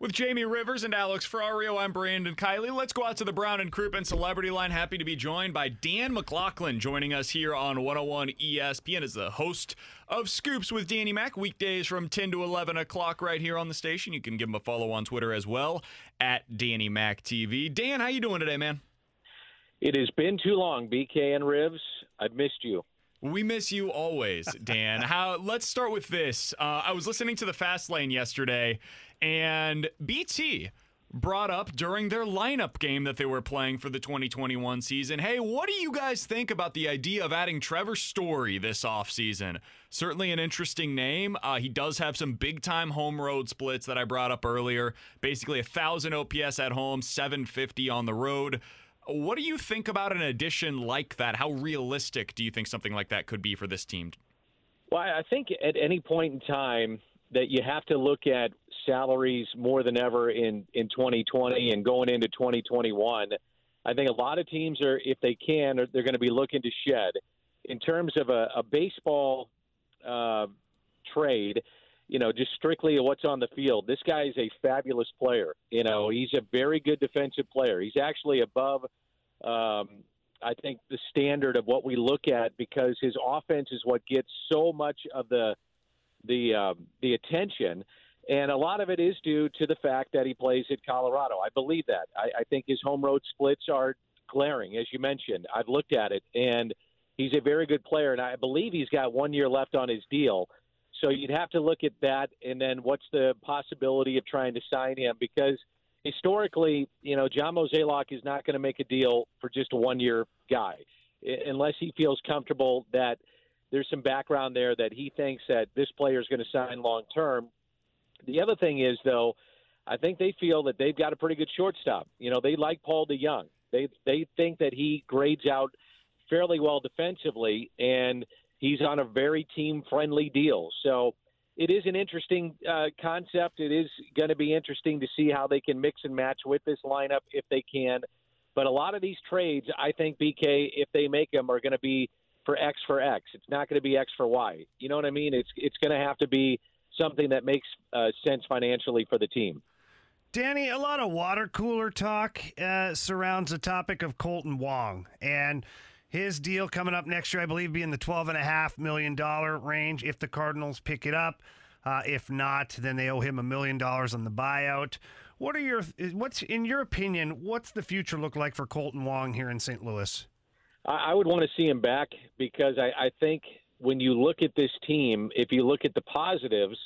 With Jamie Rivers and Alex Ferrario, I'm Brandon Kiley. Let's go out to the Brown and Crouppen Celebrity Line. Happy to be joined by Dan McLaughlin, joining us here on 101 ESPN as the host of Scoops with Danny Mac, weekdays from 10 to 11 o'clock right here on the station. You can give him a follow on Twitter as well at Danny Mac TV. Dan, how you doing today, man? It has been too long, BK and Rivs. I've missed you. We miss you always, Dan. How? Let's start with this. Uh, I was listening to the Fast Lane yesterday, and BT brought up during their lineup game that they were playing for the 2021 season. Hey, what do you guys think about the idea of adding Trevor Story this offseason? Certainly an interesting name. Uh, he does have some big time home road splits that I brought up earlier. Basically, a 1,000 OPS at home, 750 on the road. What do you think about an addition like that? How realistic do you think something like that could be for this team? Well, I think at any point in time that you have to look at salaries more than ever in, in 2020 and going into 2021. I think a lot of teams are, if they can, they're going to be looking to shed. In terms of a, a baseball uh, trade, you know, just strictly what's on the field. This guy is a fabulous player. You know, he's a very good defensive player. He's actually above, um, I think, the standard of what we look at because his offense is what gets so much of the the um, the attention. And a lot of it is due to the fact that he plays at Colorado. I believe that. I, I think his home road splits are glaring, as you mentioned. I've looked at it, and he's a very good player. And I believe he's got one year left on his deal. So you'd have to look at that, and then what's the possibility of trying to sign him? Because historically, you know, John Mozeliak is not going to make a deal for just a one-year guy, unless he feels comfortable that there's some background there that he thinks that this player is going to sign long term. The other thing is, though, I think they feel that they've got a pretty good shortstop. You know, they like Paul DeJong. They they think that he grades out fairly well defensively, and he's on a very team friendly deal. So it is an interesting uh, concept. It is going to be interesting to see how they can mix and match with this lineup if they can. But a lot of these trades, I think BK, if they make them, are going to be for X for X. It's not going to be X for Y. You know what I mean? It's it's going to have to be something that makes uh, sense financially for the team. Danny, a lot of water cooler talk uh, surrounds the topic of Kolten Wong and his deal coming up next year, I believe, be in the twelve and a half million dollar range if the Cardinals pick it up. Uh, if not, then they owe him a million dollars on the buyout. What are your what's in your opinion? What's the future look like for Kolten Wong here in St. Louis? I, I would want to see him back because I, I think when you look at this team, if you look at the positives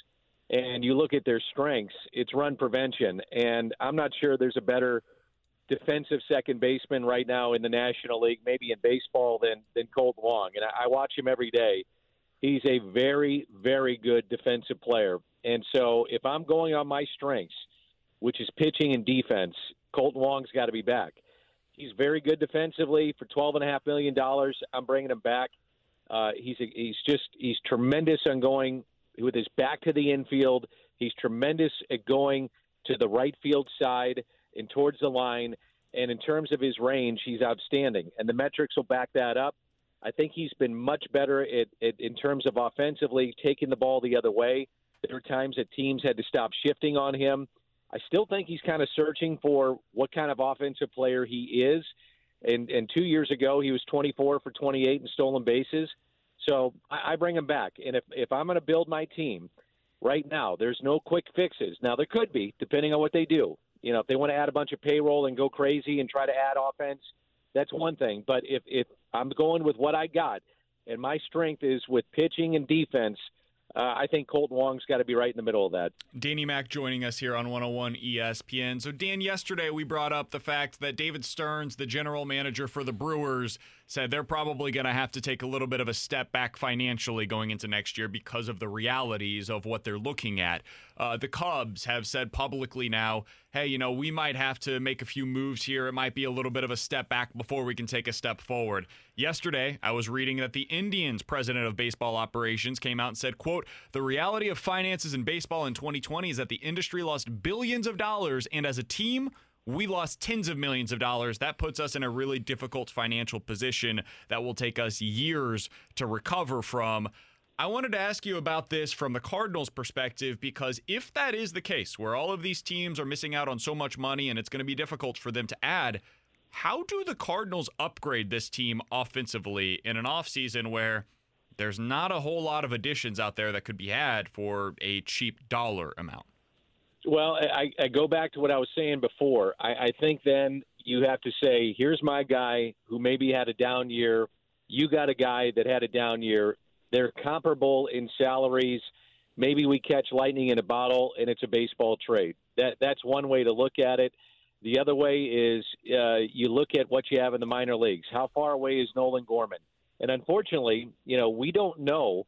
and you look at their strengths, it's run prevention, and I'm not sure there's a better defensive second baseman right now in the National League, maybe in baseball, than than Colt Wong. And I, I watch him every day. He's a very, very good defensive player. And so if I'm going on my strengths, which is pitching and defense, Colt Wong's got to be back. He's very good defensively for twelve and a half million dollars. I'm bringing him back. Uh, he's a, he's just he's tremendous on going with his back to the infield. He's tremendous at going to the right field side and towards the line. And in terms of his range, he's outstanding. And the metrics will back that up. I think he's been much better at, at, in terms of offensively taking the ball the other way. There were times that teams had to stop shifting on him. I still think he's kind of searching for what kind of offensive player he is. And, and two years ago, he was 24 for 28 in stolen bases. So I, I bring him back. And if, if I'm going to build my team, right now. There's no quick fixes. Now there could be, depending on what they do. You know, if they want to add a bunch of payroll and go crazy and try to add offense, that's one thing. But if if I'm going with what I got, and my strength is with pitching and defense – uh, I think Kolten Wong's got to be right in the middle of that. Danny Mac joining us here on 101 ESPN. So, Dan, yesterday we brought up the fact that David Stearns, the general manager for the Brewers, said they're probably going to have to take a little bit of a step back financially going into next year because of the realities of what they're looking at. Uh, the Cubs have said publicly now, hey, you know, we might have to make a few moves here. It might be a little bit of a step back before we can take a step forward. Yesterday, I was reading that the Indians president of baseball operations came out and said, quote, the reality of finances in baseball in 2020 is that the industry lost billions of dollars, and as a team, we lost tens of millions of dollars. That puts us in a really difficult financial position that will take us years to recover from. I wanted to ask you about this from the Cardinals' perspective because if that is the case, where all of these teams are missing out on so much money and it's going to be difficult for them to add, how do the Cardinals upgrade this team offensively in an offseason where there's not a whole lot of additions out there that could be had for a cheap dollar amount? Well, I, I go back to what I was saying before. I, I think then you have to say, here's my guy who maybe had a down year. You got a guy that had a down year. They're comparable in salaries. Maybe we catch lightning in a bottle and it's a baseball trade. That that's one way to look at it. The other way is uh, you look at what you have in the minor leagues. How far away is Nolan Gorman? And unfortunately, you know, we don't know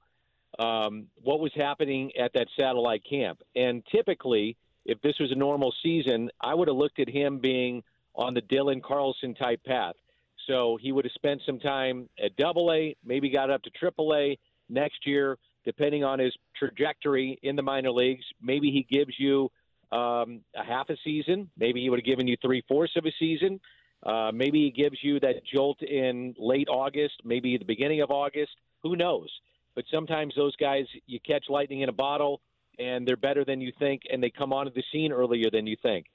um, what was happening at that satellite camp. And typically, if this was a normal season, I would have looked at him being on the Dylan Carlson type path. So he would have spent some time at Double A, maybe got up to Triple A next year, depending on his trajectory in the minor leagues. Maybe he gives you um, a half a season. Maybe he would have given you three fourths of a season. Uh, maybe he gives you that jolt in late August, maybe the beginning of August. Who knows? But sometimes those guys, you catch lightning in a bottle and they're better than you think, and they come onto the scene earlier than you think.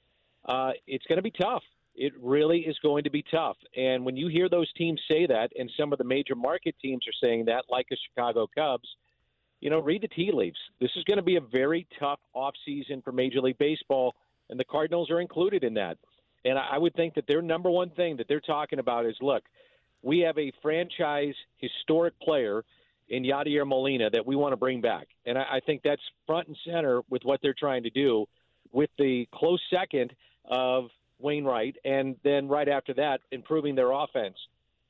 Uh, it's going to be tough. It really is going to be tough. And when you hear those teams say that, and some of the major market teams are saying that, like the Chicago Cubs, you know, read the tea leaves. This is going to be a very tough offseason for Major League Baseball, and the Cardinals are included in that. And I would think that their number one thing that they're talking about is look, we have a franchise historic player – in Yadier Molina that we want to bring back. And I, think that's front and center with what they're trying to do with the close second of Wainwright, and then right after that, improving their offense.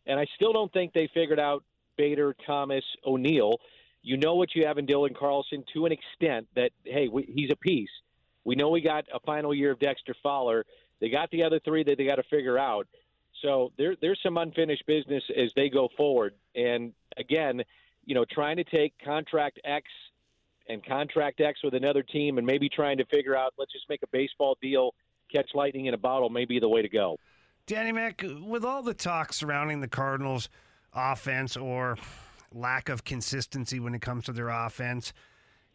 And I still don't think they figured out Bader, Thomas, O'Neill. You know what you have in Dylan Carlson to an extent that, hey, we, he's a piece. We know we got a final year of Dexter Fowler. They got the other three that they got to figure out. So there, there's some unfinished business as they go forward. And again, you know, trying to take contract X and contract X with another team and maybe trying to figure out, let's just make a baseball deal, catch lightning in a bottle, may be the way to go. Danny Mac, with all the talk surrounding the Cardinals' offense or lack of consistency when it comes to their offense,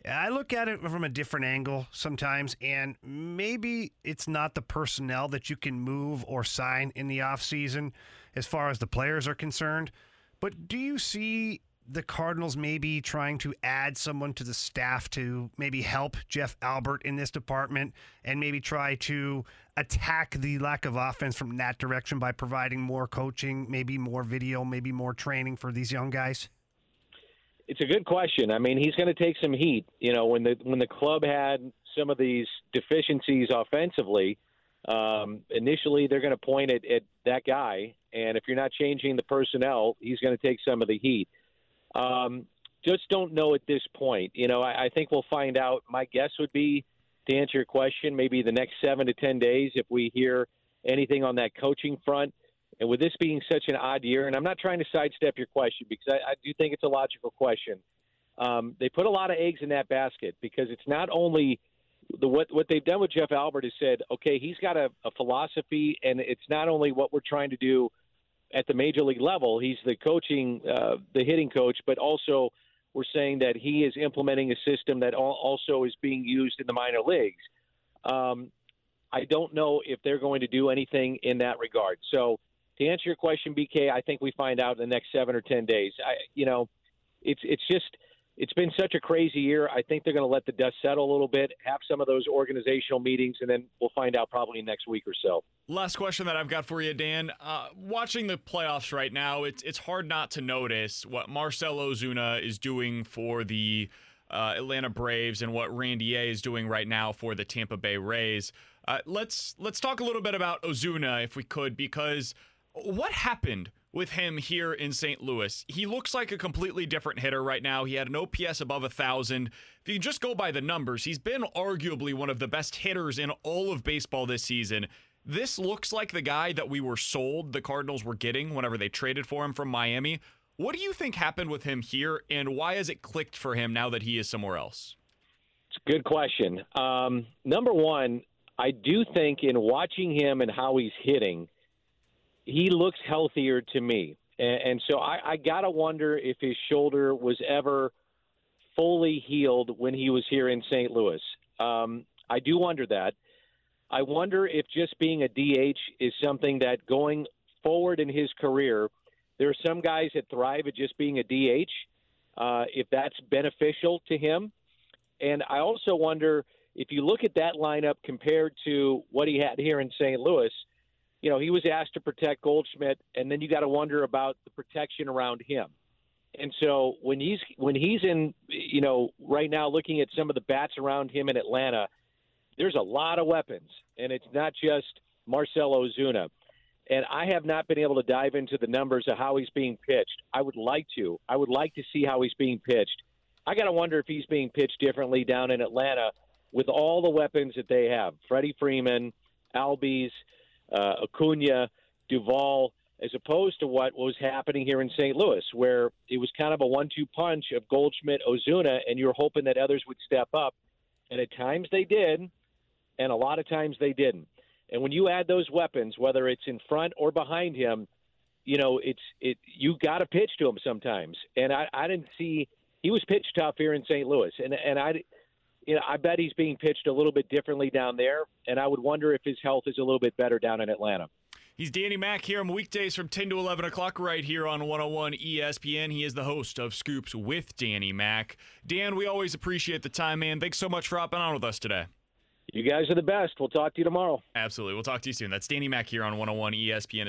I look at it from a different angle sometimes, and maybe it's not the personnel that you can move or sign in the offseason as far as the players are concerned. But do you see the Cardinals maybe trying to add someone to the staff to maybe help Jeff Albert in this department and maybe try to attack the lack of offense from that direction by providing more coaching, maybe more video, maybe more training for these young guys? It's a good question. I mean, he's going to take some heat. You know, when the when the club had some of these deficiencies offensively, um, initially they're going to point at that guy, and if you're not changing the personnel, he's going to take some of the heat. Um, just don't know at this point. You know, I, I think we'll find out. My guess would be to answer your question, maybe the next seven to ten days, if we hear anything on that coaching front. And with this being such an odd year, and I'm not trying to sidestep your question because I, I do think it's a logical question. Um, they put a lot of eggs in that basket because it's not only the what what they've done with Jeff Albert has said, okay, he's got a, a philosophy, and it's not only what we're trying to do at the major league level. He's the coaching, uh, the hitting coach, but also we're saying that he is implementing a system that also is being used in the minor leagues. Um, I don't know if they're going to do anything in that regard. So to answer your question, BK, I think we find out in the next seven or ten days. I, you know, it's it's just it's been such a crazy year. I think they're going to let the dust settle a little bit, have some of those organizational meetings, and then we'll find out probably next week or so. Last question that I've got for you, Dan. Uh, watching the playoffs right now, it's it's hard not to notice what Marcell Ozuna is doing for the uh, Atlanta Braves and what Randy A is doing right now for the Tampa Bay Rays. Uh, let's let's talk a little bit about Ozuna if we could, because what happened with him here in St. Louis. He looks like a completely different hitter right now. He had an OPS above a thousand. If you just go by the numbers, he's been arguably one of the best hitters in all of baseball this season. This looks like the guy that we were sold the Cardinals were getting whenever they traded for him from Miami. What do you think happened with him here, and why has it clicked for him now that he is somewhere else? It's a good question. Um, number one, I do think in watching him and how he's hitting, he looks healthier to me. And, and so I, I got to wonder if his shoulder was ever fully healed when he was here in St. Louis. Um, I do wonder that. I wonder if just being a DH is something that going forward in his career, there are some guys that thrive at just being a DH, uh, if that's beneficial to him. And I also wonder if you look at that lineup compared to what he had here in St. Louis – you know, he was asked to protect Goldschmidt, and then you got to wonder about the protection around him. And so when he's when he's in, you know, right now looking at some of the bats around him in Atlanta, there's a lot of weapons, and it's not just Marcell Ozuna. And I have not been able to dive into the numbers of how he's being pitched. I would like to. I would like to see how he's being pitched. I got to wonder if he's being pitched differently down in Atlanta with all the weapons that they have. Freddie Freeman, Albies, uh, Acuna, Duvall, as opposed to what was happening here in St. Louis, where it was kind of a one-two punch of Goldschmidt, Ozuna, and you were hoping that others would step up, and at times they did, and a lot of times they didn't. And when you add those weapons, whether it's in front or behind him, you know it's it. You got to pitch to him sometimes, and I, I didn't see he was pitched tough here in St. Louis, and and I you know, I bet he's being pitched a little bit differently down there, and I would wonder if his health is a little bit better down in Atlanta. He's Danny Mac here on weekdays from 10 to 11 o'clock right here on 101 ESPN. He is the host of Scoops with Danny Mac. Dan, we always appreciate the time, man. Thanks so much for hopping on with us today. You guys are the best. We'll talk to you tomorrow. Absolutely. We'll talk to you soon. That's Danny Mac here on 101 ESPN.